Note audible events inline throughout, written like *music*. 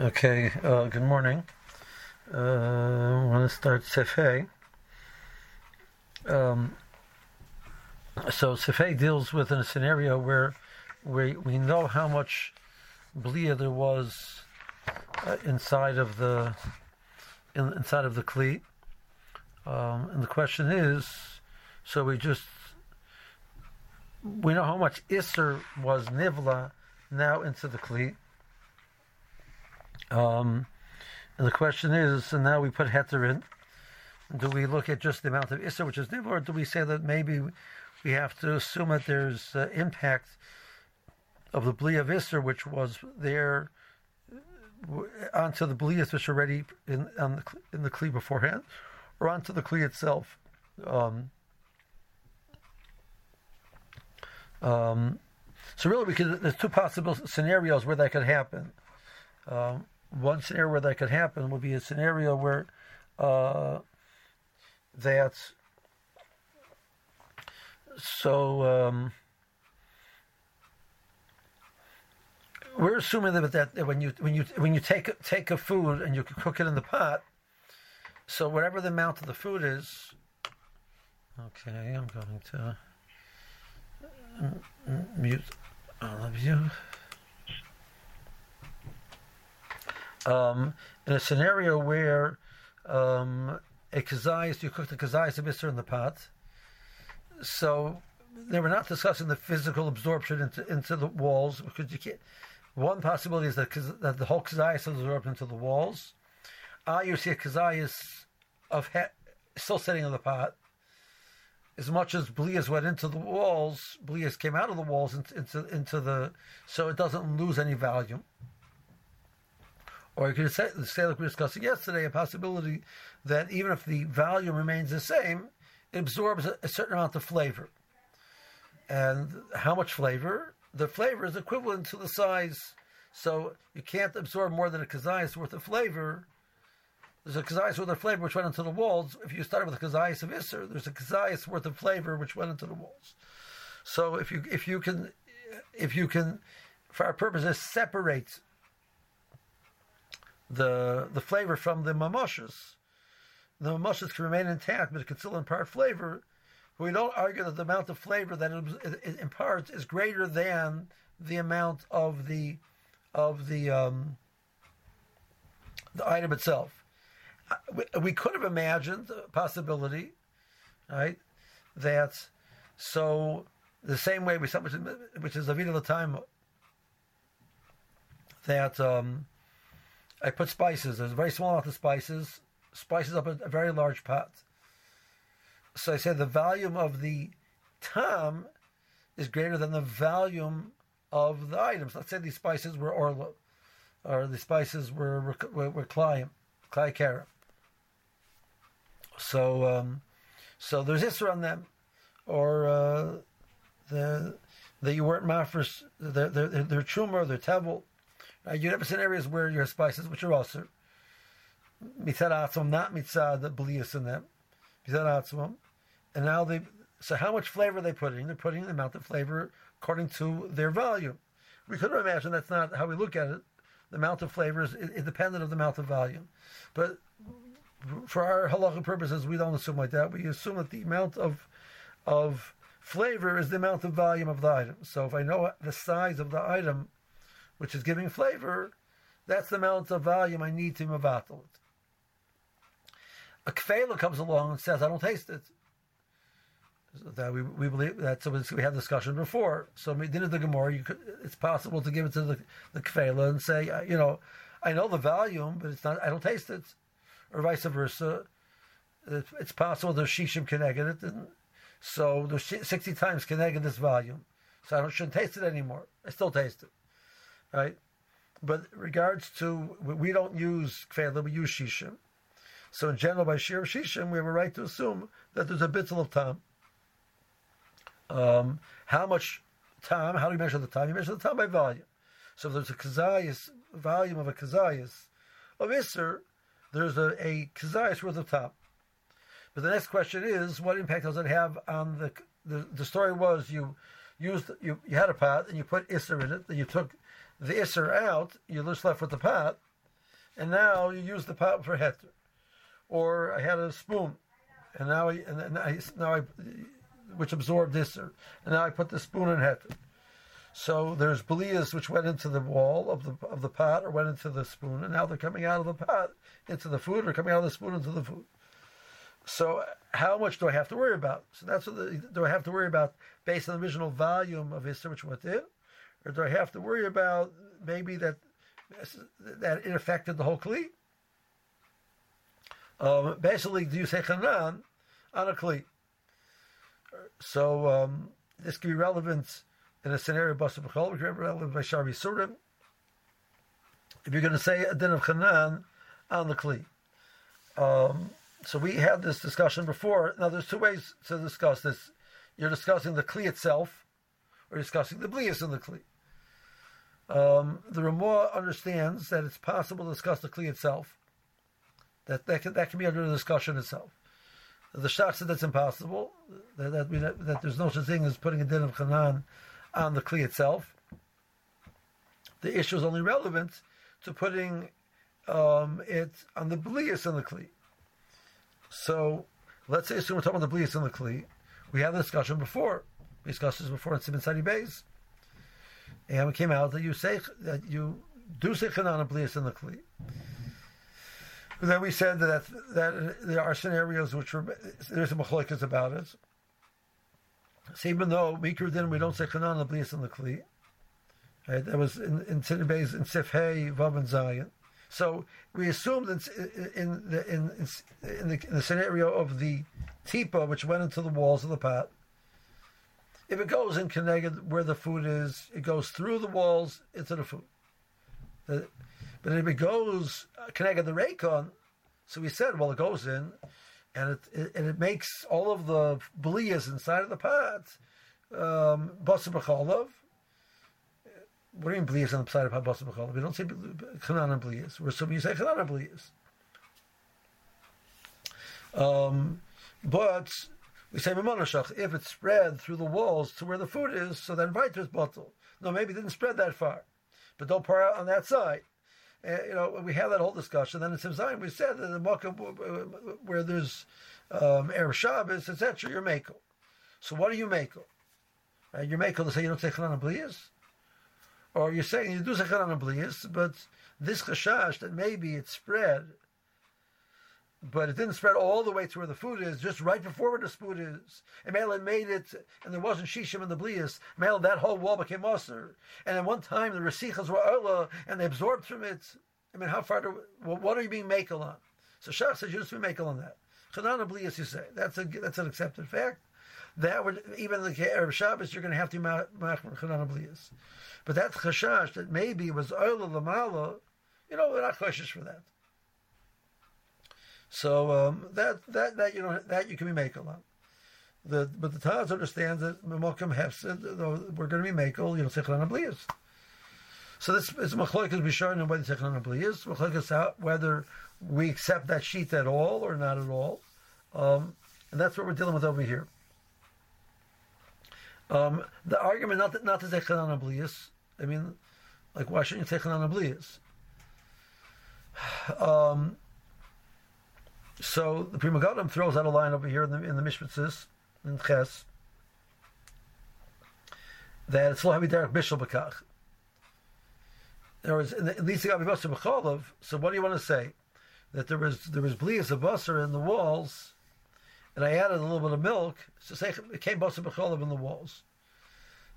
Okay, uh, good morning. Uh, I want to start Sefei. Um, so Sefei deals with a scenario where we we know how much blia there was uh, inside of the in, inside of the cleat, um, and the question is, so we just we know how much Isser was Nivla now into the cleat. Um, and the question is, and now we put Heter in, do we look at just the amount of Isser, which is Nivla, or do we say that maybe we have to assume that there's uh, impact of the Bli of Isser, which was there onto the Blias, which already in, the, in the Kli beforehand, or onto the Kli itself? Um, um, so really, we could. There's two possible scenarios where that could happen. Um, one scenario where that could happen would be a scenario where uh, that. So um, we're assuming that, that when you when you when you take take a food and you cook it in the pot, so whatever the amount of the food is. Okay, I'm going to mute all of you. Um, in a scenario where um, a kazayas, you cook the kazayas a bisser in the pot, so they were not discussing the physical absorption into, into the walls because you can't. One possibility is that, that the whole kazayas is absorbed into the walls. Ah, you see a kazayas of he- still sitting in the pot, as much as blias went into the walls, blias came out of the walls into, into, into the, so it doesn't lose any value. Or you could say, say, like we were discussing yesterday, a possibility that even if the volume remains the same, it absorbs a, a certain amount of flavor. And how much flavor? The flavor is equivalent to the size. So you can't absorb more than a kazayas worth of flavor there's a kazayas worth of flavor which went into the walls. If you start with a kazayas of Isser, there's a kazayas worth of flavor which went into the walls. So if you if you can if you can for our purposes separate the the flavor from the mamoshes, the mamoshes can remain intact, but it can still impart flavor. We don't argue that the amount of flavor that it, it imparts is greater than the amount of the of the um, the item itself we could have imagined a possibility, right? That so the same way we which, is Avida the time that um, I put spices. There's a very small amount of spices. Spices up a, very large pot. So I said the volume of the tam is greater than the volume of the items. Let's say these spices were orla, or the spices were were, were klayim, klay kara. So, um, so there's Isra on them, or uh, the that you weren't mafresh, their their their truma, their tevel. Uh, you have some areas where you have spices which are also mitzad atzmam, not mitzad blias in them, mitzad atzmam, and now they. So how much flavor they put in? They're putting the amount of flavor according to their volume. We could imagine that's not how we look at it. The amount of flavor is independent of the amount of volume, but for our halachic purposes, we don't assume like that. We assume that the amount of of flavor is the amount of volume of the item. So if I know the size of the item, which is giving flavor, that's the amount of volume I need to mavatal it. A kfela comes along and says, "I don't taste it." So that we, we believe that so we had discussion before. So dinner the Gemara, it's possible to give it to the the kfela and say, you know, I know the volume, but it's not. I don't taste it or vice versa. It's possible there's shishim connected it, so there's sixty times connected this volume. So I don't, shouldn't taste it anymore. I still taste it, right? But regards to we don't use kfela, we use shishim. So in general, by shir shishim, we have a right to assume that there's a bitzel of time. Um, how much time? How do you measure the time? You measure the time by volume. So if there's a kazayas volume of a kazayas of iser, there's a, a kazayas worth of top. But the next question is, what impact does it have on the the, the story was you used you, you had a pot and you put isser in it, then you took the isser out, you're just left with the pot. and now you use the pot for heter. Or I had a spoon, and now I, and I, now I, which absorbed this, and now I put the spoon in heter. So there's belias which went into the wall of the of the pot or went into the spoon, and now they're coming out of the pot into the food, or coming out of the spoon into the food. So how much do I have to worry about? So that's what the, do I have to worry about based on the original volume of Isser which went in, or do I have to worry about maybe that that it affected the whole kli? Um, basically, do you say chanan on a kli? So um, this could be relevant in a scenario basa b'chol, relevant by Shari Surim. If you're going to say a din of chanan on the kli. Um, so we had this discussion before. Now, there's two ways to discuss this. You're discussing the kli itself, or discussing the blias in the kli. Um, the Ramah understands that it's possible to discuss the Kli itself. That that can, that can be under the discussion itself. The Shach said that's impossible. That, that, that, that, there's no such thing as putting a din of Hanan on the Kli itself. The issue is only relevant to putting um, it on the Blias in the Kli. So let's say assume we're talking about the Blias in the Kli. We had the discussion before. We discussed this before in Simon Sadi Bays and it came out that you say that you do say chanan blias in the kli. Then we said that that there are scenarios which are there's a machlokas about it. So even though mikra din we don't say chanan blias in the kli, right? That was in in Beis in Sif Hey Vav and Zion. So we assumed in, in, the, in, in, the, in the scenario of the tipa which went into the walls of the pot if it goes in Keneged where the food is, it goes through the walls into the food. but if it goes Keneged the Raycon, so we said, well, it goes in, and it, it, and it makes all of the blias inside of the pot, um, basar. What do you mean blias on the side of pot basar b'cholov? We don't say and blias. We're assuming you say and blias. Um, but we say if it spread through the walls to where the food is, so then weiter is bottle. No, maybe it didn't spread that far, but don't pour out on that side. Uh, you know, we have that whole discussion. Then in Simzayin, we said that the Makkah where there's um, Erev Shabbos, etc., you're Mako. So what are you Mako? Uh, you're Mako to say you don't say Chanan Bliyas? Or you're saying you do say Chanan Bliyas, but this chashash that maybe it spread but it didn't spread all the way to where the food is, just right before where the food is. And Mela made it, and there wasn't shishim in the blias. Mela, that whole wall became musr. And at one time, the resichas were ola, and they absorbed from it. I mean, how far do, what are you being makel on? So Shach says you just be makel on that. Chanana blias, you say. That's a that's an accepted fact. That would, even the Erev Shabbos, you're going to have to machmer chanana blias. But that chashash, that maybe was ola lamala, you know, we're not cautious for that. So um, that that that you know that you can be makel on. The but the Taz understands that Hefsid, we're going to be makel, you know, Sechlan Abliyas. So this is Machloikas Bisharin and whether Sechlan Abliyas, Machloikas whether we accept that sheet at all or not at all. Um, and that's what we're dealing with over here. Um, the argument not to, not say Chanan Abliyas, I mean, like, why shouldn't you take Chanan Abliyas? *sighs* Um, so the Pri Megadim throws out a line over here in the in the Mishmitzis in Ches that it's lo derek bishul bekach. There was at least got basar b'cholov. So what do you want to say? That there was there was blias of basar in the walls, and I added a little bit of milk. So say it came basar b'cholov in the walls.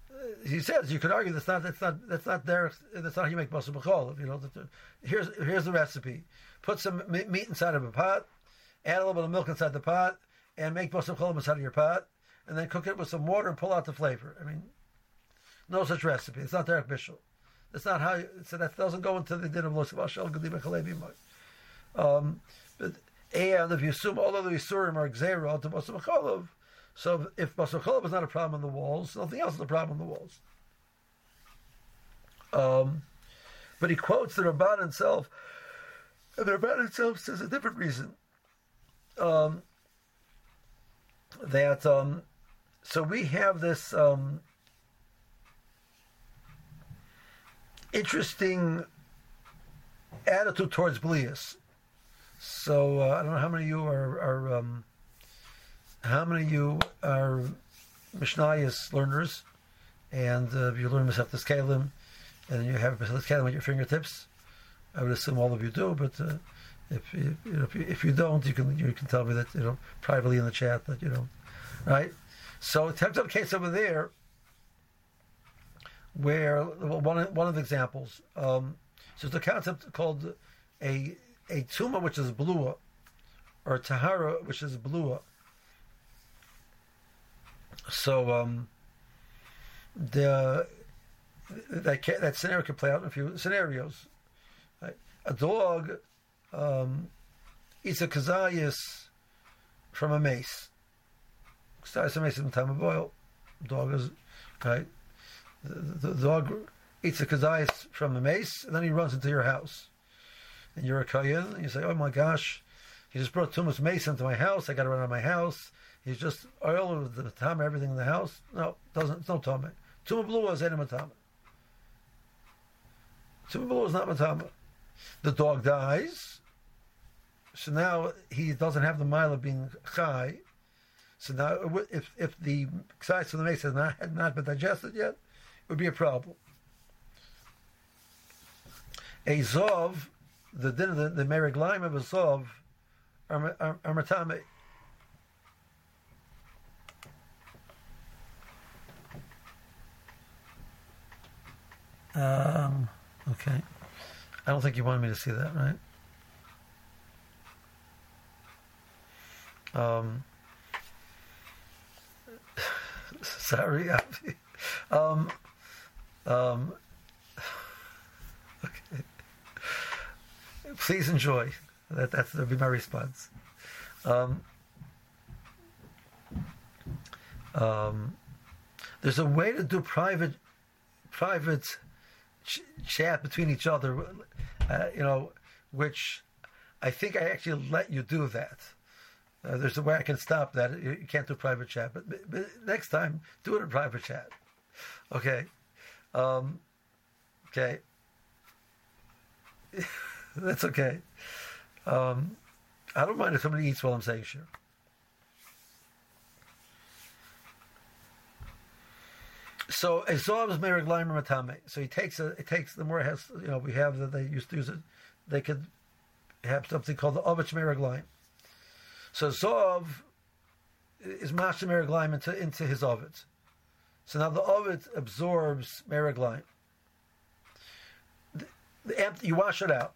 Uh, he says you could argue that's not that's not that's not there that's not how you make basar b'cholov. You know, the, here's here's the recipe: put some meat inside of a pot, add a little bit of milk inside the pot, and make basar cholim inside of your pot, and then cook it with some water and pull out the flavor. I mean, no such recipe. It's not Derek Bishul. It's not how. You, so that doesn't go into the din of Los Vashal Gedim Chalevi Um But and if you assume all of the Yisurim are Xera to Basar Cholov, so if Basar Cholov is not a problem in the walls, nothing else is a problem in the walls. Um, but he quotes the Ramban himself, and the Ramban himself says a different reason um, that um, so we have this um, interesting attitude towards blias. So uh, I don't know how many of you are, are um, how many of you are Mishnayos learners, and uh, you learn Masechtas Kalim, and you have Masechtas Kalim at your fingertips. I would assume all of you do, but uh, if, you, you know, if, you, if you don't, you can you can tell me that you know privately in the chat that you don't, right? So up case over there where one one of the examples. Um, so there's a concept called a a tuma which is blua, or tahara which is blua. So um, the that that scenario can play out in a few scenarios. Right? A dog um, eats a kazayas from a mace. Kazayas a mace in time of boil. Dog is right. The, the, the dog eats a kazayas from a mace, and then he runs into your house. And you're a kayan, and you say, "Oh my gosh, he just brought too much mace into my house. I got to run out of my house." He's just oil of the tama, everything in the house. No, doesn't. It's no tama. Tuma blue is any matama. Tuma blue is not matama. The dog dies. So now he doesn't have the mile of being chai. So now, if if the size of the mace has not had not been digested yet, it would be a problem. A zov, the din the, the of a zov, are, are, are matame. Um, okay. I don't think you wanted me to see that, right? Um, *sighs* sorry. *laughs* um, um, *sighs* okay. Please enjoy. That that's that'll be my response. Um, um, there's a way to do private private ch- chat between each other, uh, you know, which I think I actually let you do that. Uh, there's a way I can stop that. You, can't do private chat, but, but, next time, do it in private chat. Okay. Um, okay. *laughs* That's okay. Um, I don't mind if somebody eats while I'm saying shir. So Esav is Merig Limer Matame. So he takes a, it takes the more has you know we have that they used to use it. They could have something called the Ovich Merig line. So Zov is Masha Merig line into into his Ovid. So now the Ovid absorbs Merig line. The, the you wash it out.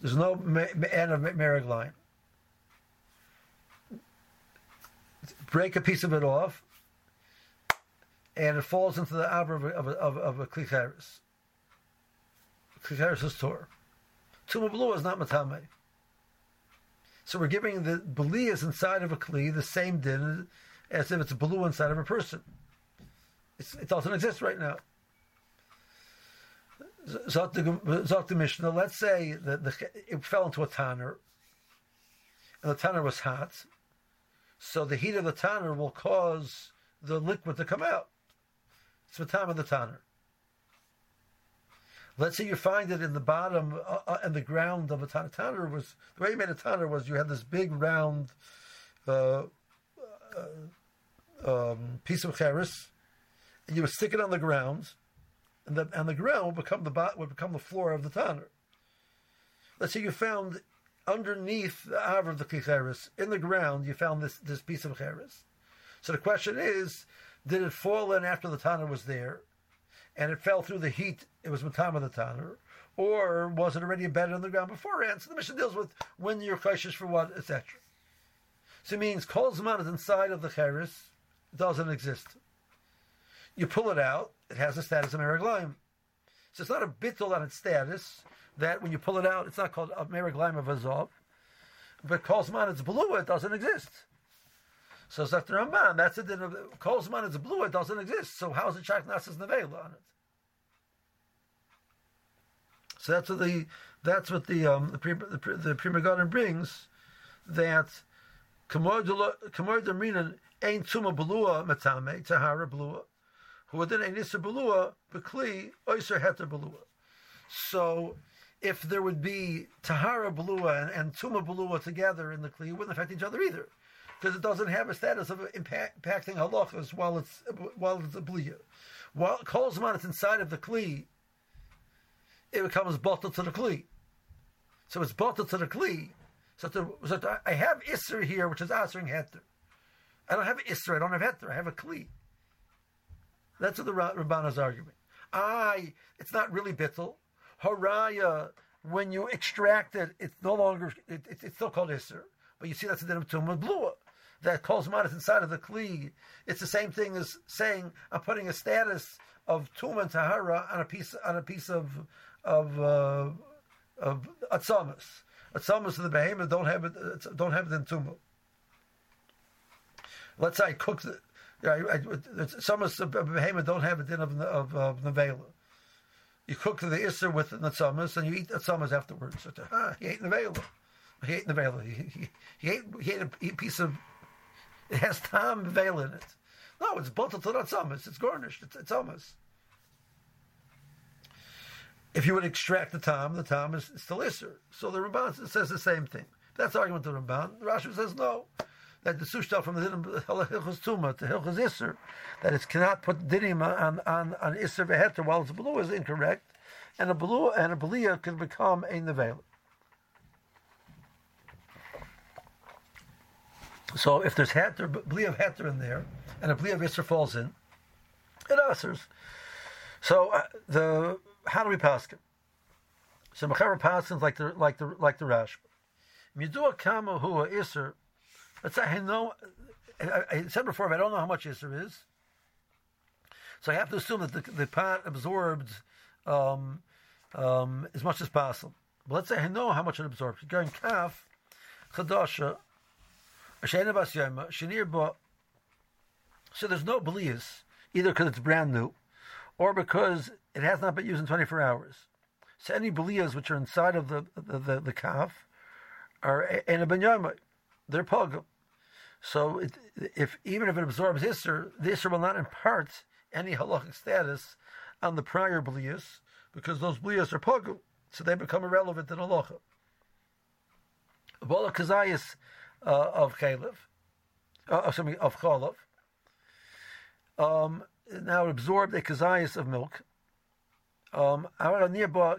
There's no end of Merig. Break a piece of it off and it falls into the arbor of a, of a, of of a klicheres. Klicheres is Torah. Tuma blue is not matame. So we're giving the belias inside of a kli the same din as if it's blue inside of a person. It's, it doesn't exist right now. Zot the Mishnah, let's say that the, it fell into a tanner, and the tanner was hot, so the heat of the tanner will cause the liquid to come out. It's the time of the tanner. Let's say you find it in the bottom uh, uh, and the ground of a tanner. Was the way you made a tanner was you had this big round uh, uh, um, piece of cheres, and you would stick it on the ground, and the and the ground would become the bot would become the floor of the tanner. Let's say you found underneath the avr of the klicheres in the ground, you found this this piece of cheres. So the question is, did it fall in after the Tanner was there, and it fell through the heat? It was Matama the Tanner, or was it already embedded in the ground beforehand? So the mission deals with when you're cautious for what, etc. So it means Kol Zman is inside of the Cheres, doesn't exist. You pull it out, it has the status of Meriglaim. So it's not a bittul on its status that when you pull it out, it's not called a Meriglaim of Azov. But Kol Zman, it's blue, it doesn't exist. So it's after Ramban, that's it. Kolzman is blue, it doesn't exist. So how is it Shak Nasas Nevela on it? So that's what the that's what the um, the, the, the Pri Megadim brings that Kamor Damrinan ain't Tuma Belua Matame Tahara Belua a Nisa Belua Bekli Oyser Heter Belua. So if there would be Tahara Belua and, and Tuma Belua together in the Kli, it wouldn't affect each other either. Because it doesn't have a status of impact, impacting halachas while it's while it's a bliya. While Kolzman is inside of the Kli, it becomes bottled to the Kli. So it's bottled to the Kli. So, to, so to, I have Isser here, which is answering Heter. I don't have Isser, I don't have Heter, I have a Kli. That's what the Ramban is arguing. I, it's not really bittel. Haraya, when you extract it, it's no longer, it, it, it's still called Isser. But you see that's the din of Tumah Blua. That calls Manas inside of the Kli. It's the same thing as saying, I'm putting a status of Tumah and Tahara on a piece, on a piece of, of, uh, of Atzamas. Atzamas of the behemoth don't have it, don't have it in Tumah. Let's say I cook the, I, some of the behemoth don't have it in of, of, of Nevela you cook the isser with the tzamas and you eat the tzamas afterwards. So, ah, *laughs* he ate nevela. He ate nevela. He, he, he, ate, he ate a piece of, *laughs* it has tam veil in it. No, it's bottled to tzamas. It's garnished. It's, it's. If you would extract the tam, the tam is still isser. So the Ramban says the same thing. That's argument of the Ramban. Rashi says no that the sushta from the hilchos tuma to hilchos iser, that it cannot put dinim on on on iser veheter while it's blue is incorrect, and a blue and a belia can become a nevela. So if there's heter, bli of heter in there, and a bli of iser falls in, it answers. So uh, the how do we pass it? So mechaber passes like the like the like the Rash. If you do a kama who a iser Let's say I know. I, said before, but I don't know how much Isser is, so I have to assume that the, the pot absorbed um, um, as much as possible. But let's say I know how much it absorbs. Going kaf chadasha ashena bas yoma shenir ba. So there's no belias either because it's brand new, or because it has not been used in 24 hours. So any belias which are inside of the the, the, the kaf are in a benyama they're pogum. So it, if even if it absorbs Isser, the Isser will not impart any halachic status on the prior blias because those blias are pogum, so they become irrelevant in halacha. Bola uh, of chalev, uh, sorry, of chalav. Um, now absorbed a kazayas of milk. Um, nearby.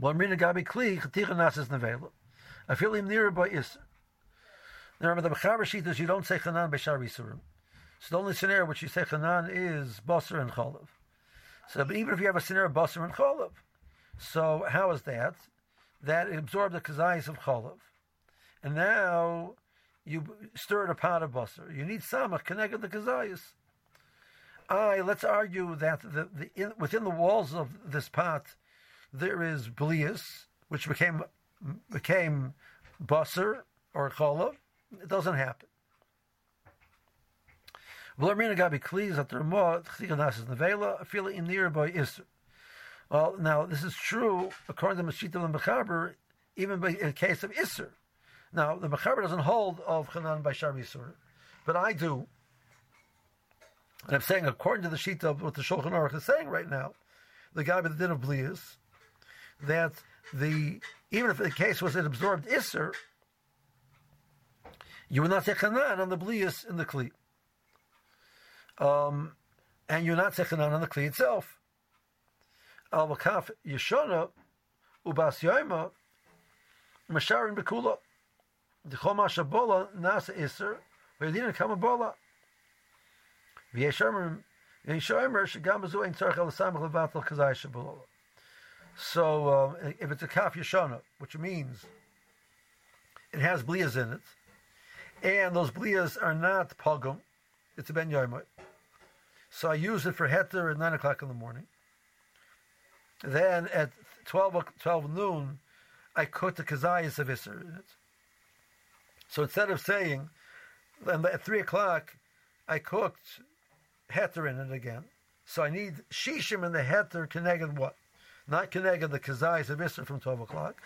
One mina gabi kli chaticha nevela. I feel him nearer by is. Now remember the Mechaber sheet is you don't say chanan b'shar yisurim. So the only scenario which you say chanan is basar and cholav. So but even if you have a scenario of basar and cholav, so how is that? That absorbed the kazayis of cholav, and now you stir in a pot of basar. You need samach connected the kazayis. I let's argue that the, the in, within the walls of this pot there is blias, which became became basar or cholov. It doesn't happen. Well, now this is true according to the Mashita and Mechaber, even in the case of Isser. Now the Mechaber doesn't hold of Chanan by Shar Yisur, but I do. And I'm saying, according to the sheet of what the Shulchan Aruch is saying right now, the guy with the din of blias, that the even if the case was an absorbed isser, you would not say chanan on the blias in the kli, um, and you're not chanan on the kli itself. Al wakaf yeshona ubas yoima masharin bekula. The choma shabola nasa isser v'yadina kama so um, if it's a kaf yeshana, which means it has blias in it, and those blias are not pogum, it's a ben yoimot. So I use it for heter at 9 o'clock in the morning. Then at 12, 12 noon, I cook the kazayas of Isser. So instead of saying, at 3 o'clock, I cooked heter in it again. So I need shishim in the heter connected what? Not connected the kazayas of Isser from 12 o'clock,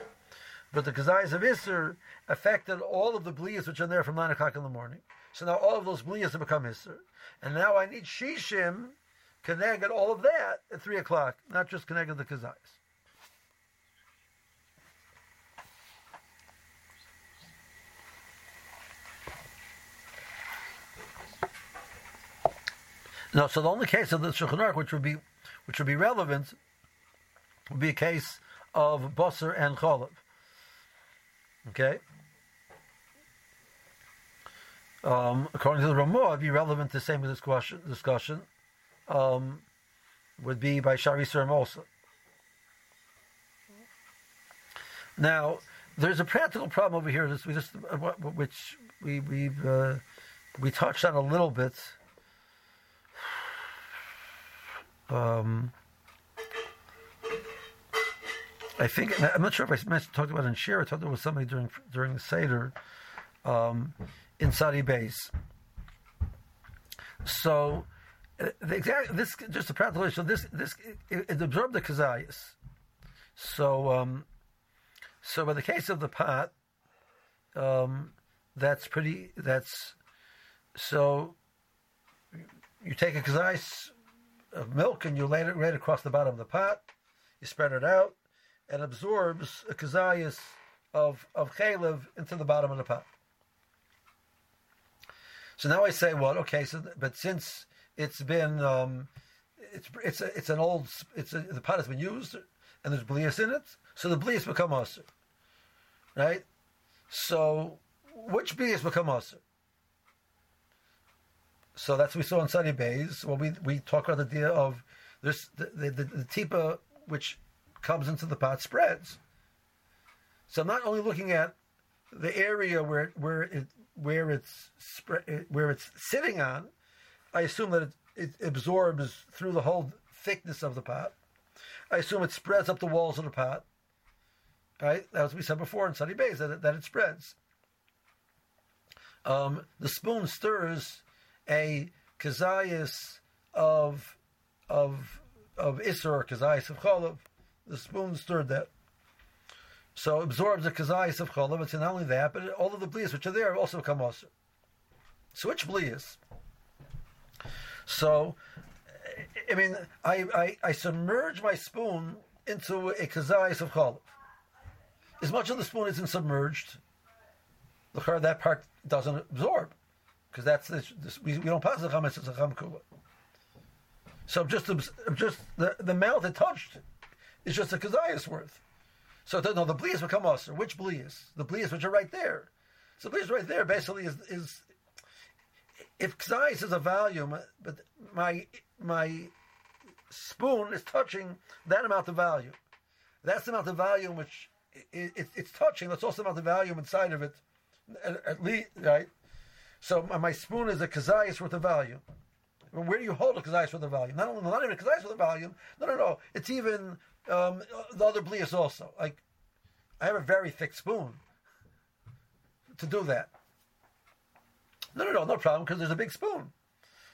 but the kazayas of Isser affected all of the blias which are there from 9 o'clock in the morning. So now all of those bliyas have become Isser. And now I need Shishim, Keneged, all of that at 3 o'clock, not just Keneged the Kazais. No, so the only case of the Shulchan Aruch which would be which would be relevant would be a case of Basar and Cholav. Okay? Um, according to the Ramah, it'd be relevant to the same discussion, discussion um, would be by Shari Surim also. Now, there's a practical problem over here, we just, uh, which we we uh, we touched on a little bit. Um, I think I'm not sure if I mentioned, talked about it in share. I talked about somebody during during the seder um, in Saudi base. So uh, the exact this just a practical issue. This this it, it absorbed the kazayas. So um, so in the case of the pot, um, that's pretty. That's so you take a kazayas of milk and you lay it right across the bottom of the pot. You spread it out and absorbs a kazayas of of chaylev into the bottom of the pot. So now I say, well, okay, so but since it's been um, it's it's a, it's an old it's a, the pot has been used and there's blias in it, so the blias become usher, right? So which blias become usher? So that's what we saw in Sunny Bays. Well, we we talk about the idea of this the the, the, the tipa which comes into the pot spreads. So I'm not only looking at the area where where it where it's spread, where it's sitting on. I assume that it, it absorbs through the whole thickness of the pot. I assume it spreads up the walls of the pot. Right, that was we said before in Sunny Bays that it, that it spreads. Um, the spoon stirs a kazayas of of of isser or kazayas of cholav the spoon stirred that. So absorbs the kazayas of cholav. It's not only that, but all of the blias which are there also become also. So which blias? So, I mean, I, I, I submerge my spoon into a kazayas of cholav. As much of the spoon isn't submerged, the that part doesn't absorb because that's this, this, we, we don't pass the chametz as a cham kula. So just just the, the mouth it touched is just a kazayas worth. So no, the blias become usher. Which blias? The blias which are right there. So the blias right there basically is, is if kazayas is a volume, but my my spoon is touching that amount of volume. That's the amount of volume which it, it, it's touching. That's also the amount of volume inside of it, at, at least, right? So my, my spoon is a kazayas worth of volume. Where do you hold a kazayas worth the volume? Not only not even kazayas worth the volume. No, no, no. It's even um, the other blias also. Like, I have a very thick spoon to do that. No, no, no, no problem because there's a big spoon,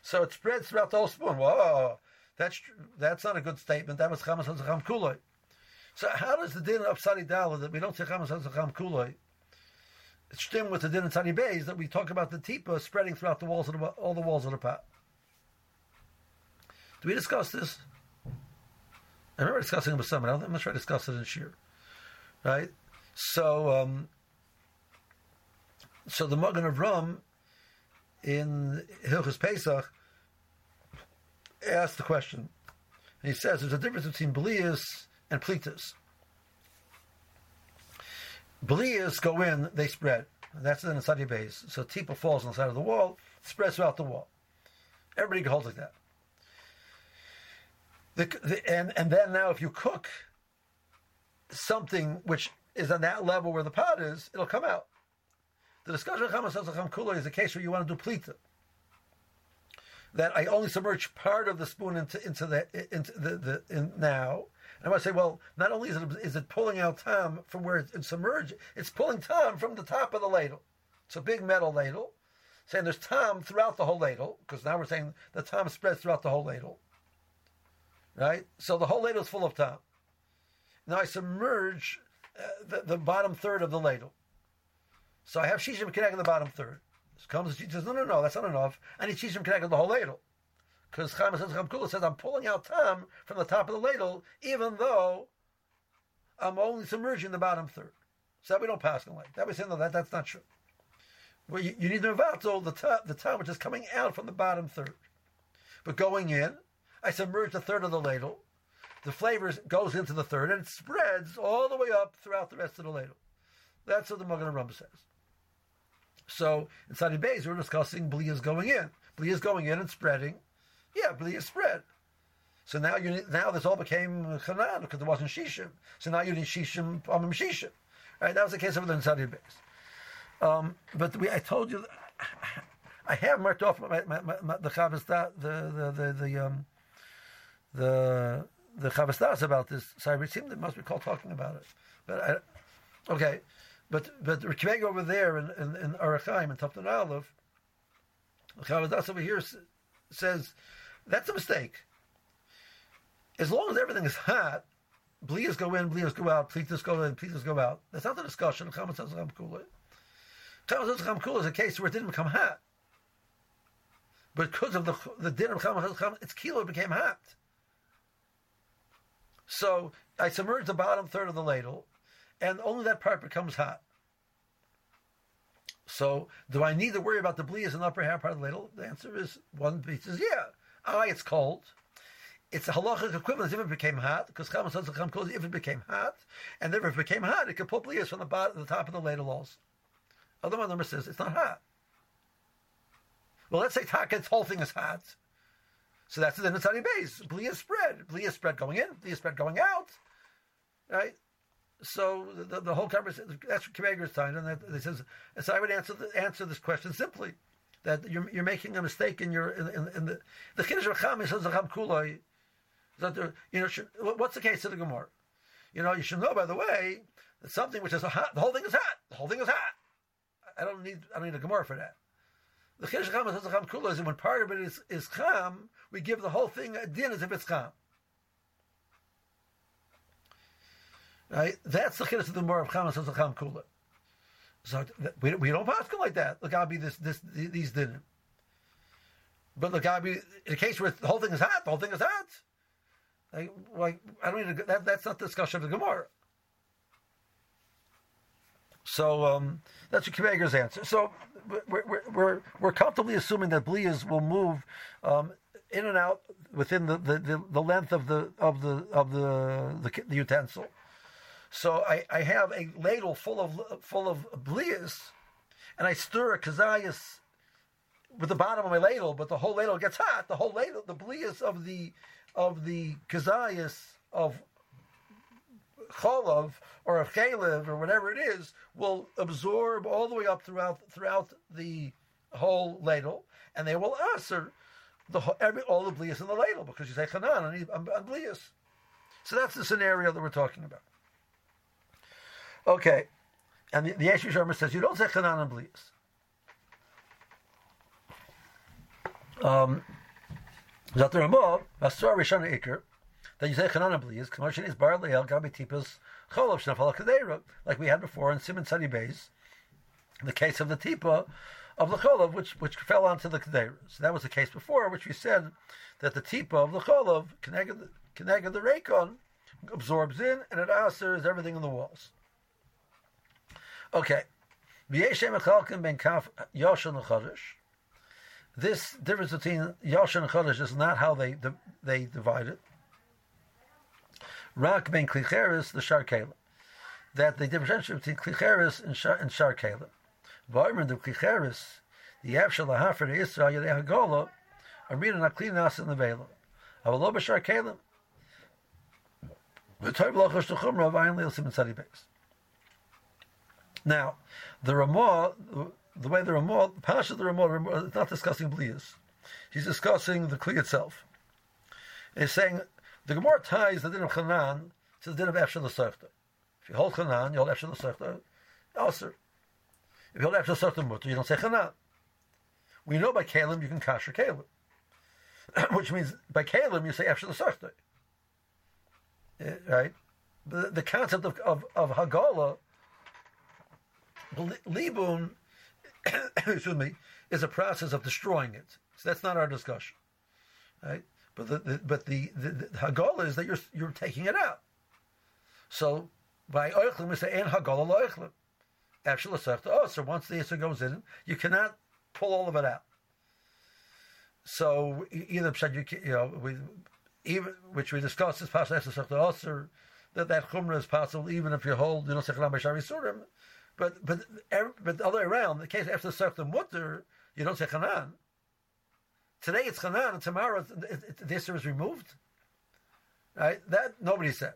so it spreads throughout the whole spoon. Whoa, that's that's not a good statement. That was chamas hazacham kuloi. So how does the din of Sadi Dala that we don't say chamas hazacham kuloi? It's stem with the din of Sadi Bays that we talk about the tipa spreading throughout the walls of the, all the walls of the pot. Do we discuss this? I remember discussing it with someone. I'm not sure I discussed it in Shir. Right? So, um, so the Magen Avrum in Hilchus Pesach asked the question. And he says there's a difference between Belias and Plitas. Belias go in, they spread. That's in the study base. So Tipa falls on the side of the wall, spreads throughout the wall. Everybody holds like that. The, the, and and then now, if you cook something which is on that level where the pot is, it'll come out. The discussion of Chamas Kula is a case where you want to do plita. That I only submerge part of the spoon into into the into the, the in now. And I want to say, well, not only is it is it pulling out tam from where it's, it's submerged, it's pulling tam from the top of the ladle. It's a big metal ladle, saying there's tam throughout the whole ladle because now we're saying the tam spreads throughout the whole ladle. Right? So the whole ladle is full of tam. Now I submerge uh, the, the, bottom third of the ladle. So I have shishim connecting the bottom third. Comes she says, no, no, no, that's not enough. I need shishim connected the whole ladle. Because Chama says, Chamkula says, I'm pulling out tam from the top of the ladle, even though I'm only submerging the bottom third. So that we don't pass on like that. We say, no, that, that's not true. Well, you, you need to vato the top, the tam which is coming out from the bottom third. But going in, I submerge a third of the ladle. The flavor goes into the third, and it spreads all the way up throughout the rest of the ladle. That's what the Magen Rambam says. So in Sadi Beis, we're discussing bliyas going in. Bliyas going in and spreading. Yeah, bliyas spread. So now you now this all became chanan because there wasn't shishim. So now you need shishim amim shishim. Right? That was the case over there in Sadi Beis. Um, but we, I told you, I have marked off my, my, my, the Chavista, the the the the um, the the Chavastas about this. Sorry, it seemed it must be called talking about it. But I, okay, but but Rekveg over there in in, in Orach Chaim and Taftan Aleph, Chavastas over here says that's a mistake. As long as everything is hot, blias go in, blias go out, pleatas go in, pleatas go out. That's not the discussion. Chamas says Chamkula. Chamas says Chamkula is a case where it didn't become hot. But because of the the din of its kilo became hot. So I submerge the bottom third of the ladle, and only that part becomes hot. So do I need to worry about the blias in the upper half part of the ladle? The answer is one piece is yeah. Ah, it's cold. It's a halachic equivalent if it became hot, because chamas says close if it became hot, and if it became hot, it could put blias from the bottom, the top of the ladle also. Other one number says it's not hot. Well, let's say taka, whole thing is hot. So that's the Nitzani base. Blia spread. Blia spread going in, Blia spread going out. Right? So the, the whole conversation, that's what Kivager's time. And they says, so I would answer the, answer this question simply that you're, you're making a mistake in your in, in, in the the Kiddush Racham says the Kuloi. That there, you know, should, what's the case of the Gemara? You know, you should know by the way that something which is hot, the whole thing is hot. The whole thing is hot. I don't need I don't need a Gemara for that. The Chiddush Cham the Cham Kula is when part of it is, is Cham, we give the whole thing a din as if it's Cham. Right? That's the Chiddush of the Gemara of Cham the Cham Kula. So we, we don't pass like that. Look, I'll be this this these din. But look, I'll be in a case where the whole thing is hot. The whole thing is hot. Like, like I don't need to. That, that's not the discussion of the Gemara. So um, that's what Kivager's answer. So we're, we're, we're, comfortably assuming that blias will move um, in and out within the, the, the, length of the of the of the, the, the utensil. So I, I have a ladle full of full of blias, and I stir a kazayas with the bottom of my ladle, but the whole ladle gets hot. The whole ladle, the blias of the of the kazayas of cholov or a chalev or whatever it is will absorb all the way up throughout throughout the whole ladle, and they will answer the every all the blias in the ladle because you say chanan and I'm, blias. So that's the scenario that we're talking about. Okay, and the, the Yeshiv Sharma says you don't say chanan and blias. Um, Zat Ramah, Asar Rishana Iker, that you say Chanana Blias, Kamoshin is Bar Leel, Gabi Tipas, Cholov Shnafal Kadeira, like we had before in Simon Sadi Beis, the case of the Tipa of the Cholov, which, which fell onto the Kadeira. So that was the case before, which we said that the Tipa of the Cholov, Kenega the Rakon, absorbs in, and it answers everything in the walls. Okay. This difference between yoshan and chodesh is not how they they divide it. Rak ben klicheres the shar That the differentiation between klicheres and shar and shar kela. Vaymer the klicheres the afshal lahafer the Israel yadei hagola arena naklin nas in the vela. Avalo b'shar kelim. Now, the Ramah, the way the Ramah, the Pasha of the Ramah, is not discussing Blias. He's discussing the Kli itself. He's saying the Gemara ties the din of Chanan to the din of Efshin L'Sechta. If you hold Chanan, you hold Efshin L'Sechta, Aser. If you hold Efshin L'Sechta Mutter, you don't say Chanan. We know by Kalim you can kasher Kalim. *clears throat* Which means by Kalim you say Efshin L'Sechta. Eh, right? The, the concept of, of, of Hagala, Libun, *coughs* excuse me, is a process of destroying it. So that's not our discussion, right? But the, the but the, the, the is that you're you're taking it out. So by oichlim we say en hagala loichlim. Actually, oh, so once the Isser goes in, you cannot pull all of it out. So either you, you know, we, even which we discussed is possible that that chumrah is possible even if you hold you know sechanam b'shari but but er, but the other way around the case after the mutter you don't say chanan. Today it's chanan and tomorrow the issur is removed. Right? That nobody said.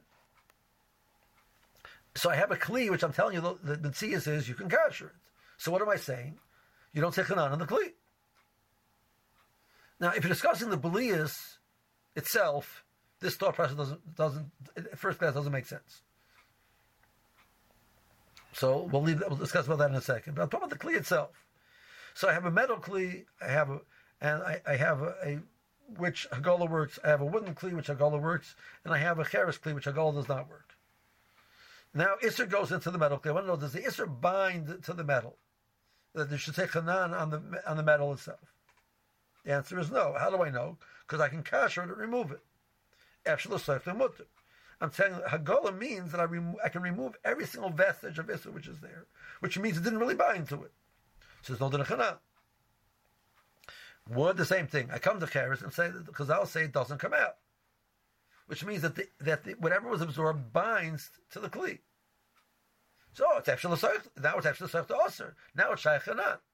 So I have a kli which I'm telling you the, the is you can kasher it. So what am I saying? You don't say chanan on the kli. Now, if you're discussing the belias itself, this thought process doesn't doesn't at first glance doesn't make sense. So we'll leave that, we'll discuss about that in a second. But I'm talking about the kli itself. So I have a metal kli, I have a and I, I have a, a which Hagala works. I have a wooden kli which Hagala works, and I have a cheres kli which Hagala does not work. Now Isser goes into the metal kli. I want to know does the Isser bind to the metal? That there should say Hanan on the on the metal itself. The answer is no. How do I know? Because I can kasher it and remove it. I'm saying Hagala means that I, remo- I can remove every single vestige of Issa which is there, which means it didn't really bind to it. So there's no dinachana. Would the same thing. I come to Charis and say because I'll say it doesn't come out, which means that the, that the, whatever was absorbed binds to the kli. So it's actually now it's actually to Aser. Now it's Shaykh That's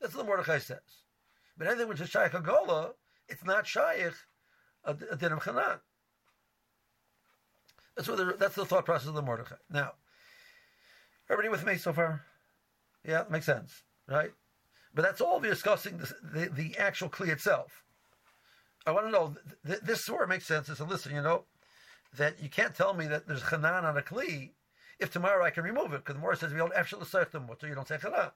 what the Mordechai says. But anything which is shaykh agola, it's not shaykh a, din of chanan. That's what the, that's the thought process of the Mordechai. Now, everybody with me so far? Yeah, makes sense, right? But that's all we're discussing the, the, the actual kli itself. I want to know th- this sort of makes sense. Is and listen, you know, that you can't tell me that there's chanan on a kli if tomorrow I can remove it because the Morah says we don't actually say them, so you don't say chanan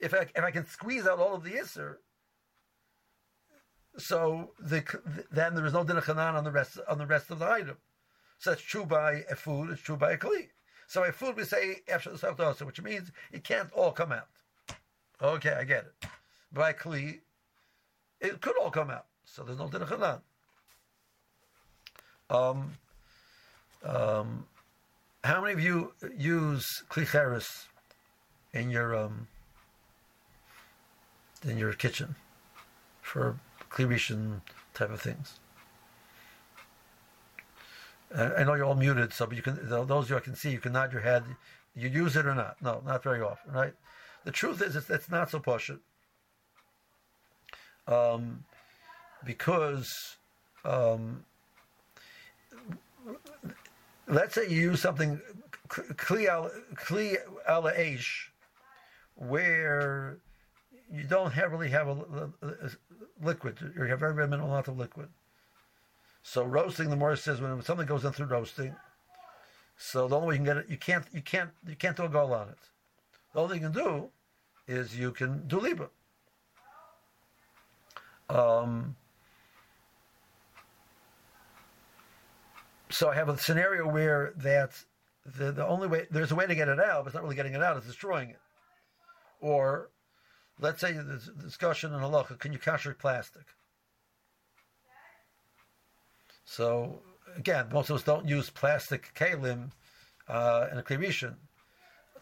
if I, if I can squeeze out all of the Isser, so the, then there is no din on the rest on the rest of the item. So it's true by a food, it's true by a kli. So a food we say which means it can't all come out. Okay, I get it. By kli, it could all come out. So there's no din Um, um, how many of you use kli in your um, in your kitchen for klirishin type of things. I know you're all muted, so but you can those of you I can see you can nod your head. You use it or not? No, not very often, right? The truth is, it's, it's not so poshut. Um, because um, let's say you use something kli ala where you don't have really have a, a, a liquid. You have very, very minimal amount of liquid. So roasting, the more says when something goes in through roasting, so the only way you can get it, you can't, you can't, you can't do a goal on it. Thing you can do is you can do libra. Um, so I have a scenario where that the, the only way there's a way to get it out, but it's not really getting it out; it's destroying it. Or Let's say there's a discussion in halacha, can you kasher plastic? So again, most of us don't use plastic kalim uh, in a klirishin.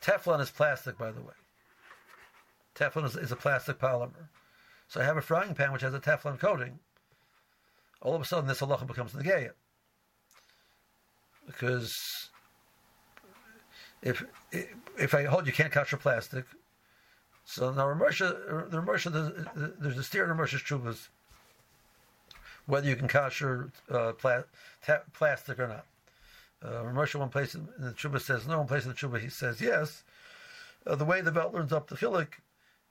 Teflon is plastic, by the way. Teflon is, is, a plastic polymer. So I have a frying pan which has a Teflon coating. All of a sudden, this halacha becomes negayah. Because if if I hold you can't kasher plastic, so now the Ramosha, there's a steer in Ramosha's Chubas, whether you can kasher uh, pla- ta- plastic or not. Uh, Ramosha, one place in the Chuba says no, one place in the Chuba he says yes. Uh, the way the belt learns up the Chilik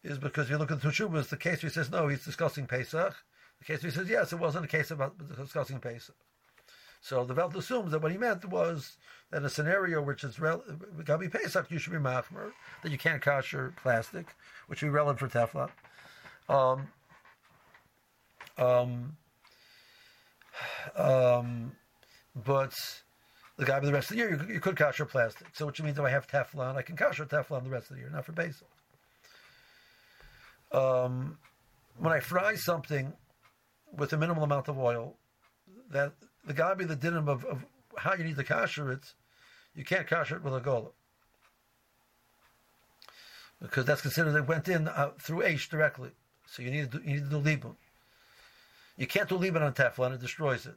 is because you look at the Chubas, the case where he says no, he's discussing Pesach. The case where he says yes, it wasn't a case about discussing Pesach. So the belt assumes that what he meant was that a scenario which is rel- Gabi Pesach, you should be machmer, that you can't kosher plastic, which would be relevant for Teflon. Um, um, *sighs* um, but the guy the rest of the year, you, you could kasher plastic. So which means if I have Teflon, I can kasher Teflon the rest of the year, not for basil. Um, when I fry something with a minimal amount of oil, that the gabi the dinim of, of how you need to kasher it, you can't kasher it with a gola. Because that's considered it went in uh, through H directly. So you need to do, you need to do libun. You can't do libun on Teflon; it destroys it.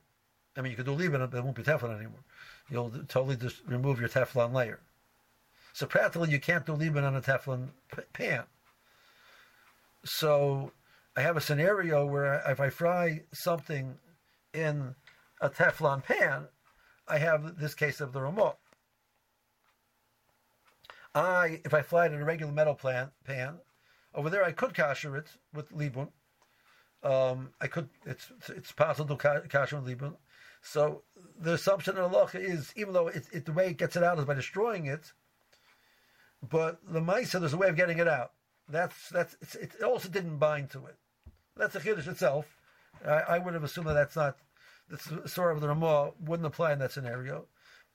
I mean, you can do libun, but it won't be Teflon anymore. You'll totally just remove your Teflon layer. So practically, you can't do libun on a Teflon pan. So I have a scenario where if I fry something in a Teflon pan, I have this case of the remote. I, if I fry it in a regular metal pan, pan over there I could kasher it with libun. Um, I could. It's it's possible to kasher with libun. So the assumption in halacha is, even though it, it, the way it gets it out is by destroying it, but the ma'isa there's a way of getting it out. That's that's it also didn't bind to it. That's a chiddush itself. I, I, would have assumed that that's not the story of the Ramah wouldn't apply in that scenario.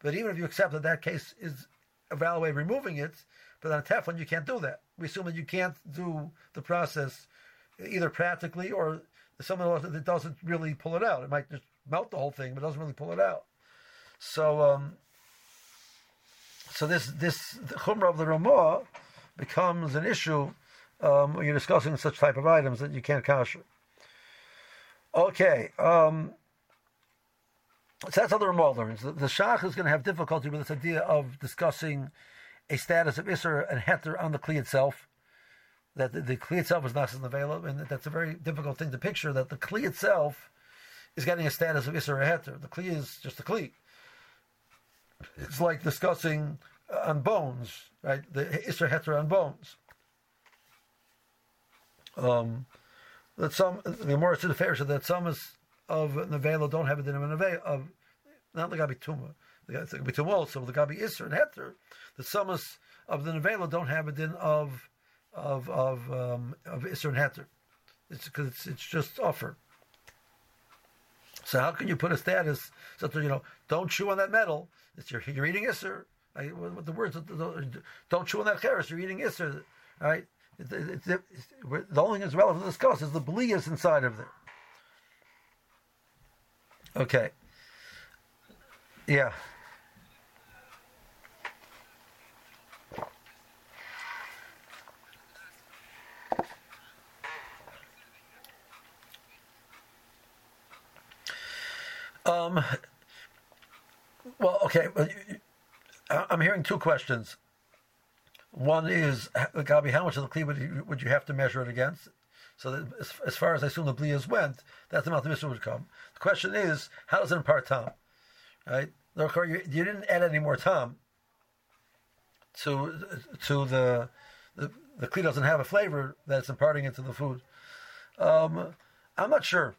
But even if you accept that that case is a valid way of removing it, but on a Teflon you can't do that. We assume that you can't do the process either practically or someone that doesn't really pull it out. It might just melt the whole thing, but doesn't really pull it out. So, um, so this this chumrah of the Ramah becomes an issue um, when you're discussing such type of items that you can't kasher. Okay, um, so that's how the Ramah learns. The, the Shach is going to have difficulty with this idea of discussing a status of Isser and Heter on the Kli itself. That the, the Kli itself is not available, and that's a very difficult thing to picture. That the Kli itself is getting a status of or Heter. The Kli is just a Kli. It's like discussing on bones, right? The Isser Heter on bones. Um, that some the more to the fair so that some is of Nevela don't have a din of Nevela of not the Gabi Tuma. The Gabi Tuma also the Gabi Isser and Heter. The summers of the Nevela don't have a din of of of um, of Isser and Heter. It's because it's it's just offer. So how can you put a status so you know don't chew on that metal? It's your you're eating Isser. I, what the words don't chew on that cheres. You're eating Isser. Right? It, it, it, the only thing that's relevant to discuss is the blias inside of there. Okay. Yeah. Um, well, okay. I'm hearing two questions. One is, Gabi, how much of the kli would you, have to measure it against? So as, as, far as I assume the blias went, that's the amount the mitzvah would come. The question is, how does it impart tam? Right? Therefore, you, you didn't add any more tam to to the the, the kli doesn't have a flavor that's imparting into the food. Um, I'm not sure,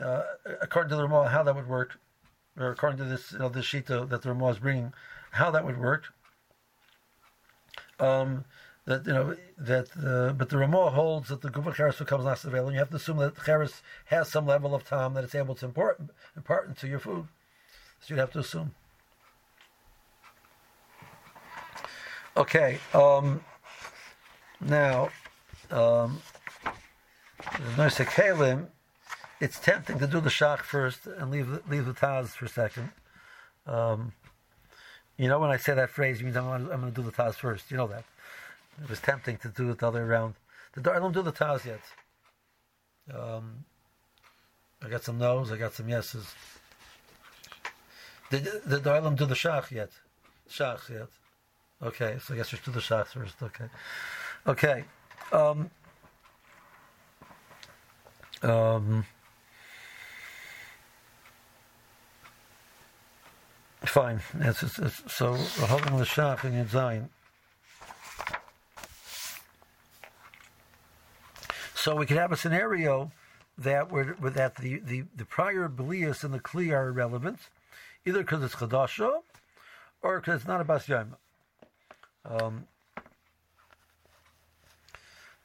uh, according to the Ramah, how that would work, or according to this you know, this sheet that the Ramah is bringing, how that would work. Um, that you know that uh, but the Ramah holds that the Gufa Cheres becomes not available. You have to assume that Cheres has some level of time that it's able to impart impart into your food. So you'd have to assume. Okay. Um, now, um, Kalim, it's tempting to do the shach first and leave leave the taz for a second. Um, you know, when I say that phrase, it means I'm I'm going to do the Taz first. You know that. It was tempting to do it the other way around. The, I don't do the Taz yet. Um, I got some no's, I got some yeses. Did the Darlam do the Shach yet? Shach yet? Okay, so I guess we should do the Shach first. Okay. Okay. Um, um, Fine. It's, it's, it's, so holding the shach in Zion. So we could have a scenario that where, that the, the, the prior belias and the kli are irrelevant, either because it's chadasha or because it's not a bas yama. Um,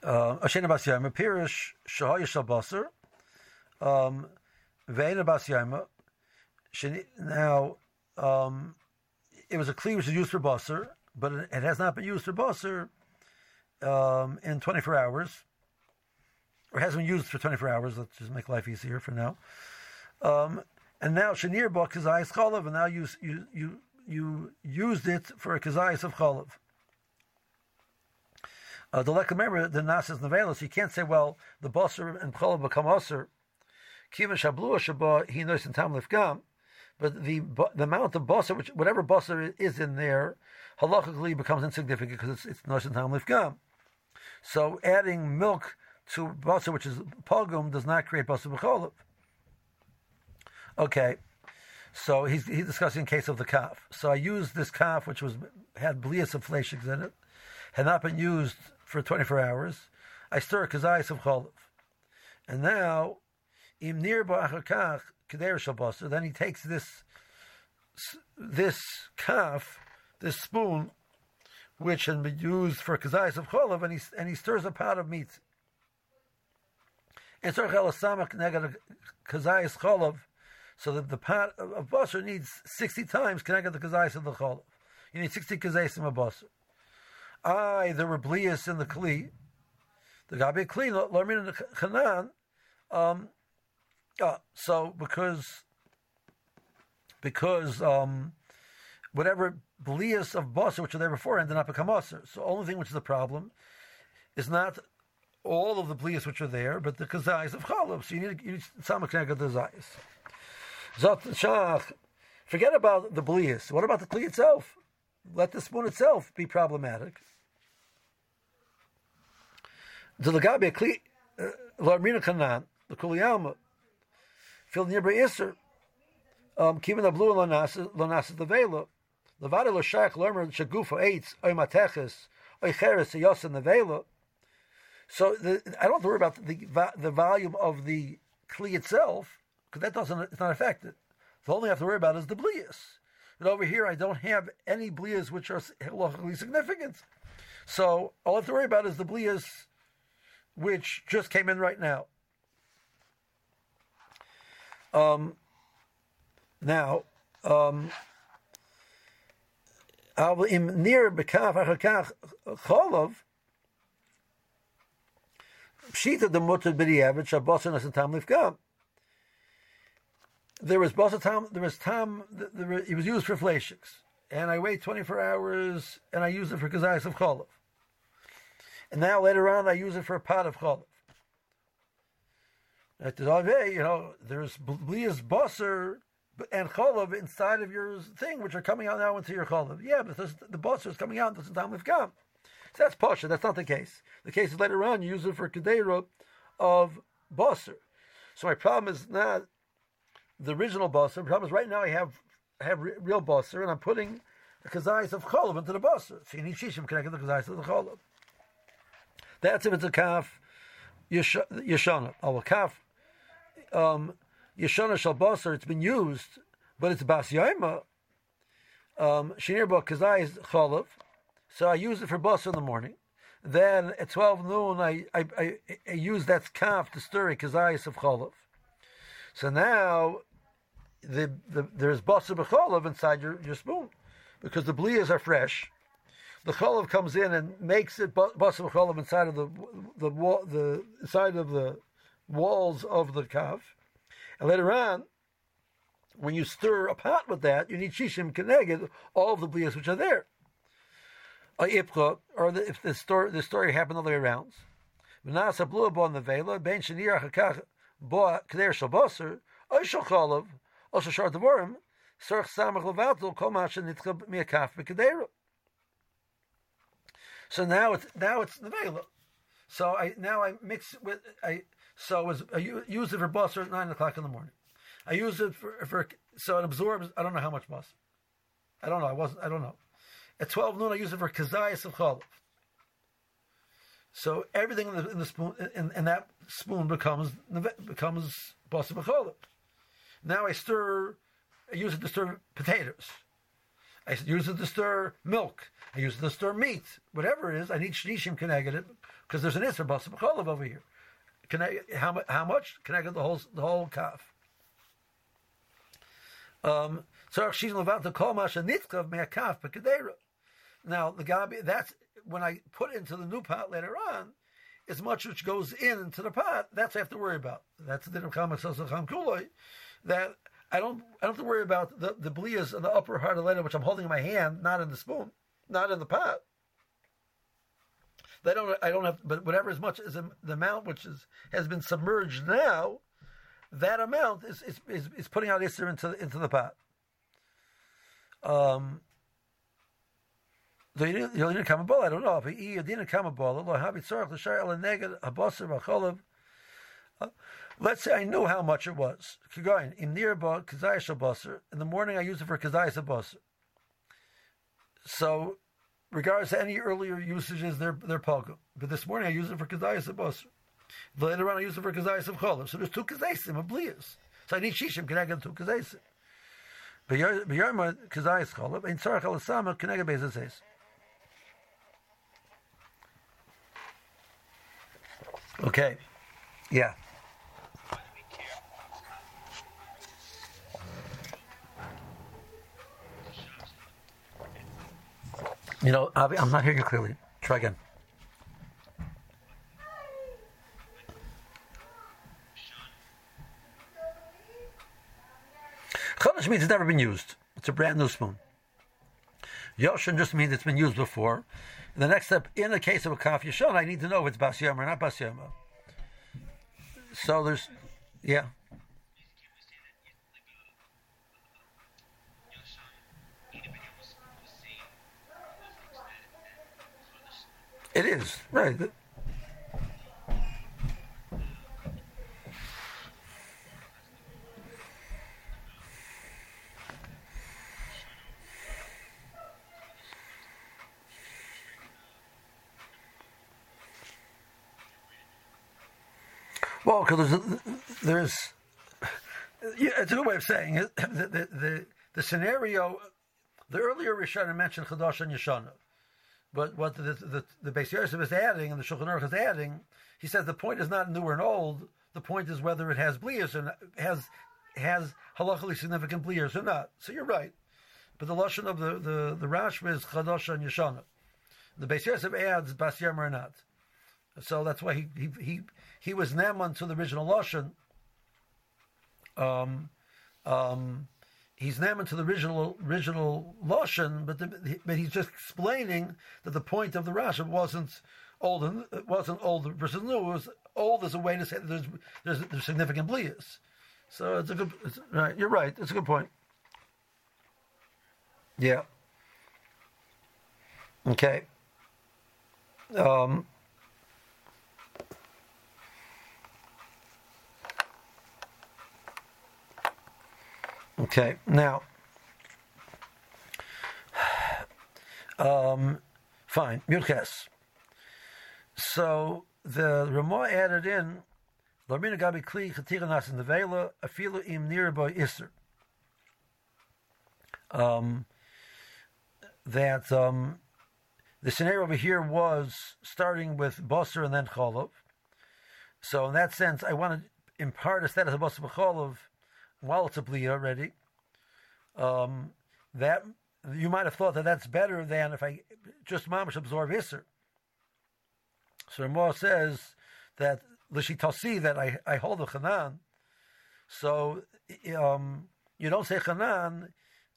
uh, Ashena bas yama pirish shahaya shalbaser. Um, ve'ena bas yama. Now um, it was a is used for basar, but it, has not been used for basar um, in 24 hours, or hasn't been used for 24 hours. Let's just make life easier for now. Um, and now shenir ba kazayis chalav, and now you you you you used it for a kazayis of chalav. Uh, the like remember the nasas nevelos. You can't say, well, the basar and chalav become aser. Kiva shablua shaba he knows in tam lifgam. But the the amount of basar, which whatever basar is in there, halachically becomes insignificant because it's it's noshim tam lifgam. So adding milk to basar, which is pogum, does not create basar b'cholav. Okay, so he's he's discussing case of the calf. So I used this calf, which was had blias of fleshiks in it, had not been used for 24 hours. I stir kazayis of cholav, and now im nir ba'achakach keder shabasa. Then he takes this this calf, this spoon, which had been used for kazayis of cholav, and he and he stirs a pot of meat. And so that the pot of, of basar needs sixty times connected the kazayis of the cholav. You need sixty kazayis of basar. I the were blias in the kli. The gabi kli in the chanan. Um, uh, so because because um, whatever blias of basar which are there beforehand did not become basar. So the only thing which is the problem is not all of the blias which are there, but the kazayis of chalub. So you need you need some of the zayis. Zot shach. Forget about the blias. What about the kli itself? Let the spoon itself be problematic. The lagabe kli larmina kanan the kuliyama fil nirba iser um kiven the blue lonas the vela levada lo shach lermer shagufa eitz oy mateches oy cheres yos in the vela so the, I don't have to worry about the the volume of the kli itself because that doesn't it's not affected. The only I have to worry about is the blias. But over here, I don't have any blias which are locally significant. So all I have to worry about is the blias which just came in right now. Um, now, um, near cholov, pshita the mutter b'diavad shabbosin as tam. There was bosa tam. There was tam. There, it was used for flashiks, and I wait twenty four hours, and I use it for kazayas of cholov. And now later on, I use it for a pot of cholov. At the Daveh, you know, there's blias bosser and cholov inside of your thing, which are coming out now into your cholov. Yeah, but this, the bosser is coming out. This is time we've come. So that's pasha. That's not the case. The case is later on you use it for kedera of bosser. So my problem is not the original bosser. The problem is right now I have have real bosser, and I'm putting the kazayis of cholov into the bosser. So you need shishim connected to the kazayis of the cholov. That's if it's a kaf yeshana. Oh, a kaf um, yeshana shalbasar. It's been used, but it's bas yaima. Um, Shinir kazai chalav. So I use it for basar in the morning. Then at twelve noon, I I, I, I use that kaf to stir it kazayis of chalav. So now the, the there's basar b'chalav inside your, your spoon because the blias are fresh the cholav comes in and makes it basar cholav inside of the the the side of the walls of the kav, and later on, when you stir a pot with that, you need shishim keneged all of the blias which are there. Or the, if the story the story happened the other way around. Ben shenir hakach bo osha shar devorim serch samach kol nitcha miakaf. So now it's now it's nevela. So I now I mix it with I so was I use it for basar at nine o'clock in the morning. I use it for for so it absorbs. I don't know how much bus. I don't know. I wasn't. I don't know. At twelve noon, I use it for kazayas of chalov. So everything in the, in the spoon in, in, that spoon becomes becomes basar chalov. Now I stir. I use it to stir potatoes. I use it to stir milk. I use it to stir meat. Whatever it is, I need shnishim connected it because there's an isra basar b'cholav over here. Connect, how, how much? Connected the whole the whole calf. Um, now the gabi that's when I put into the new pot later on, as much which goes in into the pot, that's I have to worry about. That's the din of kuloi. That I don't I don't have to worry about the the blias in the upper part of the letter, which I'm holding in my hand, not in the spoon, not in the pot. They don't. I don't have. But whatever as much as the amount which is has been submerged now, that amount is is, is, is putting out Isser into the, into the pot. Um. I don't know. Uh, let's say I knew how much it was. In the morning, I use it for Kazayas Basar. So regardless of any earlier usages, they're they're palga. But this morning I use it for kazayas of basra. Later on I use it for kazayas of cholav. So there's two kazayisim of blias. So I need shishim connected to kazayisim. B'yarma kazayas cholav ein tzarach alasama connected bezazes. Okay, yeah. You know, I'm not hearing you clearly. Try again. Chodesh means it's never been used. It's a brand new spoon. Yoshin just means it's been used before. The next step, in the case of a kaf yashon, I need to know if it's bas or not bas So there's, yeah. It is, right. Well, because there's, there's yeah, it's a good way of saying it. The, the, the, the scenario, the earlier Rishon mentioned Chadash and Yeshana. But what the the, the Beis Yosef is adding and the Shulchan Aruch is adding, he says the point is not new or old. The point is whether it has blias not, has has halachically significant blias or not. So you're right. But the lashon of the the, the Rashba is chadasha and yeshana. The Beis Yosef adds bas or not. So that's why he he he, he was neman to the original lashon. Um, um, he's named to the original original lashon, but the, but he's just explaining that the point of the Rashi wasn't old and it wasn't old versus new. It was old as a way to say that there's there's, there's significant blias. So it's a good it's, right. You're right. It's a good point. Yeah. Okay. Um, Okay, now, um, fine, Yudches. So the Ramah added in, Gabi Kli im Isser. Um, that um, the scenario over here was starting with Basar and then Cholov. So in that sense, I want to impart a status of Basar Cholov bli already, um, that you might have thought that that's better than if I just mamish absorb iser. So Ramah says that l'shitasi that I, I hold the chanan. So um, you don't say chanan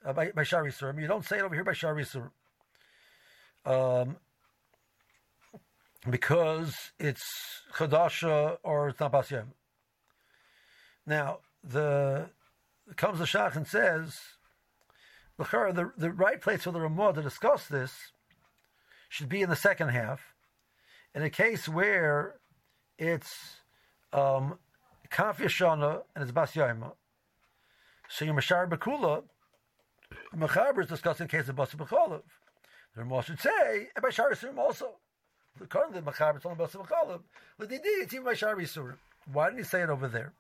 uh, by, by shari surim. You don't say it over here by shari surim. Um, because it's chadasha or it's not basyem. Now, the comes the Shach and says, the, the right place for the Ramah to discuss this should be in the second half. In a case where it's um, Kaf Yashana and it's Bas Yaima, so your Mashar Bakula, Mechaber is discussing the case of Bas Becholav. The Ramah should say, and Bashar Yisurim also. The Mechaber, it's only Bas Becholav. But did, it's even. Why didn't he say it over there?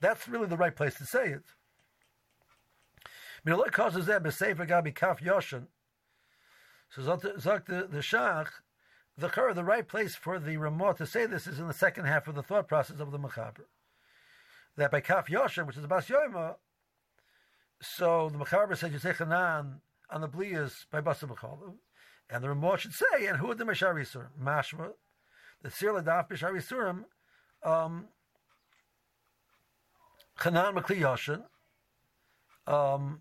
That's really the right place to say it. Miloi causes that b'sefer gabi kaf yoshin. So zok the the shach, the the right place for the Ramah to say this is in the second half of the thought process of the Mechaber. That by kaf yoshin, which is the bas yoima, So the Mechaber says you say Chanan on the Blias by Basa B'Cholim. And the Ramah should say, and who the Meshar Yisurim? Mashma, the Sir Ladaf Meshar Yisurim, um, Chanan Makli Yoshin, um,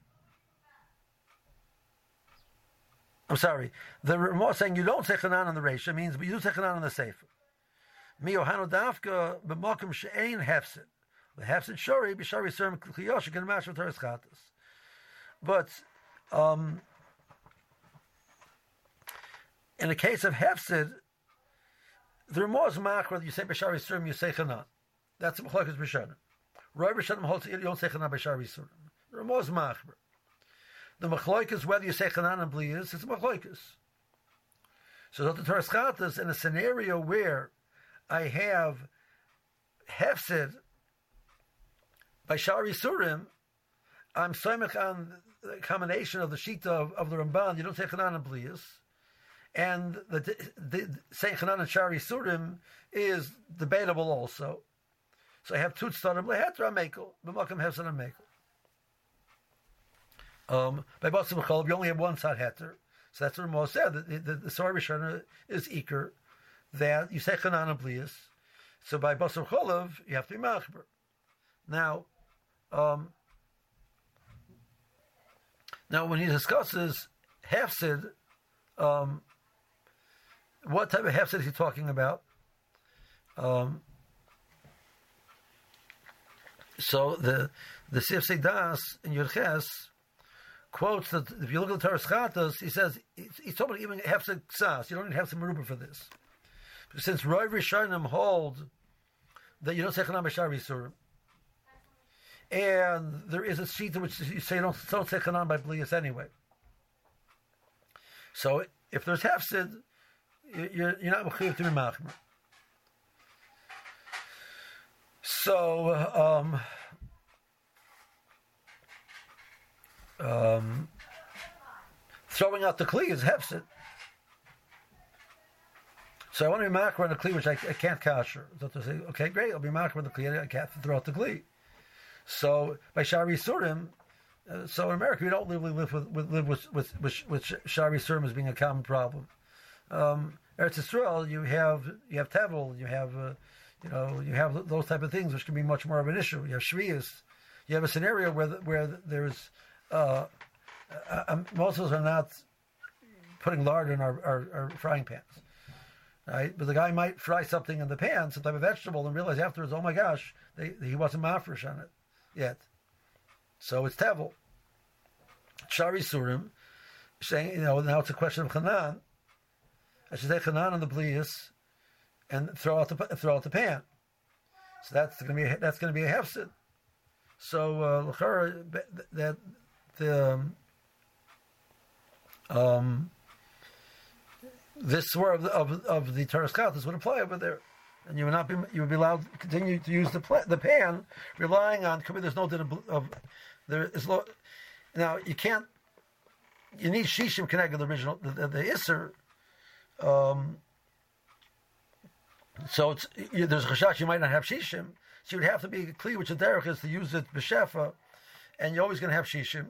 I'm sorry. The Ramah saying you don't say Chanan on the Reisha means, but you do say Chanan on the Sefer. Mi Ohanu Dafka b'Makom she'ein hefsid. The hefsid shori b'shari serm kliyosh can match with Torah's chatas. But um, in the case of hefsid, the Ramah is makra. You say b'shari serm, you say Chanan. That's b'shanim. Roy b'shanim The is. The machloikas, whether you say chanan and bliyas, it's machloikas. So the Torah Chatas, in a scenario where I have hefsid by Shari Surim, I'm soimich on the combination of the shita of, of the Ramban, you don't say chanan and bliyas, and the, the, the saying chanan and Shari Surim is debatable also. So I have two tzadim lehetra mekel, b'makam hefsid and mekel. Um, by Basim Cholov, you only have one side heter. So that's what Ramah said. The, the, the Rishona is Iker, that you say Chanan Blias. So by Basim Cholov, you have to be Machber. Now, um, now when he discusses Hefsid, um, what type of Hefsid is he talking about? Um, so the the Sif Das in Yurches quotes that if you look at the Torah Chatas, he says he's talking about even hefsek ksas. You don't even have some meruba for this. But since Roy Rishonim hold that you don't say chanam b'shar and there is a sheet in which you say don't, don't say chanam by blias anyway. So if there's hefsid, you're, you're not mechuyev to be machmer. So. Um, um, throwing out the kli is hefset. So I want to be makar on the kli, which I, I can't kasher. So to say, okay, great, I'll be makar on the kli. I can't throw out the kli. So by shari surim, uh, so in America we don't live, live with, with live with with, with, with shari surim as being a common problem. Um, Eretz Yisrael, you have you have tevel, you have uh, you know you have those type of things which can be much more of an issue. You have shvius. You have a scenario where where there's uh, uh, are not putting lard in our, our, our, frying pans, right? But the guy might fry something in the pan, some type of vegetable, and realize afterwards, oh my gosh, they, he wasn't mafresh on it yet. So it's tevel. Shari surim, saying, you know, now it's a question of chanan. I should say chanan on the blias, and throw out the throw out the pan. So that's going to be a, that's going to be a hefsid. So uh, that the um, um, this swear of of, of the Torah Chatas would apply over there, and you would not be you would be allowed to continue to use the pla- the pan, relying on. There's no din of, of there is lo, now you can't. You need shishim connected the original the, the, the iser. Um, so it's there's a chashash you might not have shishim, so you would have to be a clear which the derech is to use it b'shefa, and you're always going to have shishim.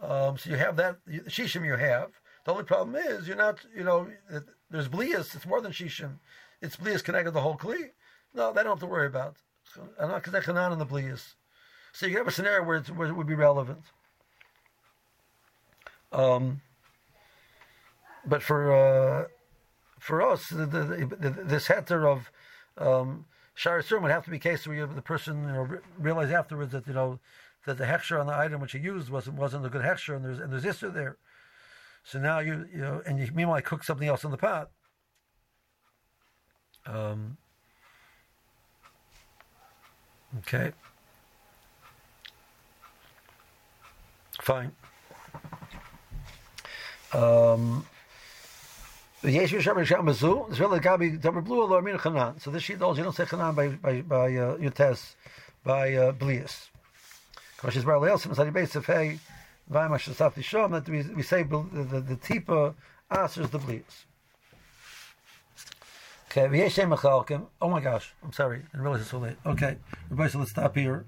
Um, so you have that shishim you have. The only problem is you're not, you know, there's blias. It's more than shishim. It's blias connected to the whole kli. No, they don't have to worry about. I'm not they're on the blias. So you have a scenario where, where, it would be relevant. Um, but for uh, for us, the, the, the, this heter of um, would have to be a case where the person you know, realize afterwards that you know that the hechsher on the item which he used wasn't wasn't a good hechsher, and there's and there's issue there. So now you you know, and you meanwhile cook something else in the pot. Um, okay. Fine. Um, so this sheet holds you don't say chanan by by by uh, Yutes by uh, Blias. Koshes Bar Leil Sim Sadi Beis Sefei Vayma Shasaf Lishom that we, we say the, the, the Tipa answers the bleeds. Okay, V'yeshem Machalkim. Oh my gosh, I'm sorry, I didn't realize it's so late. Okay, everybody, so let's stop here.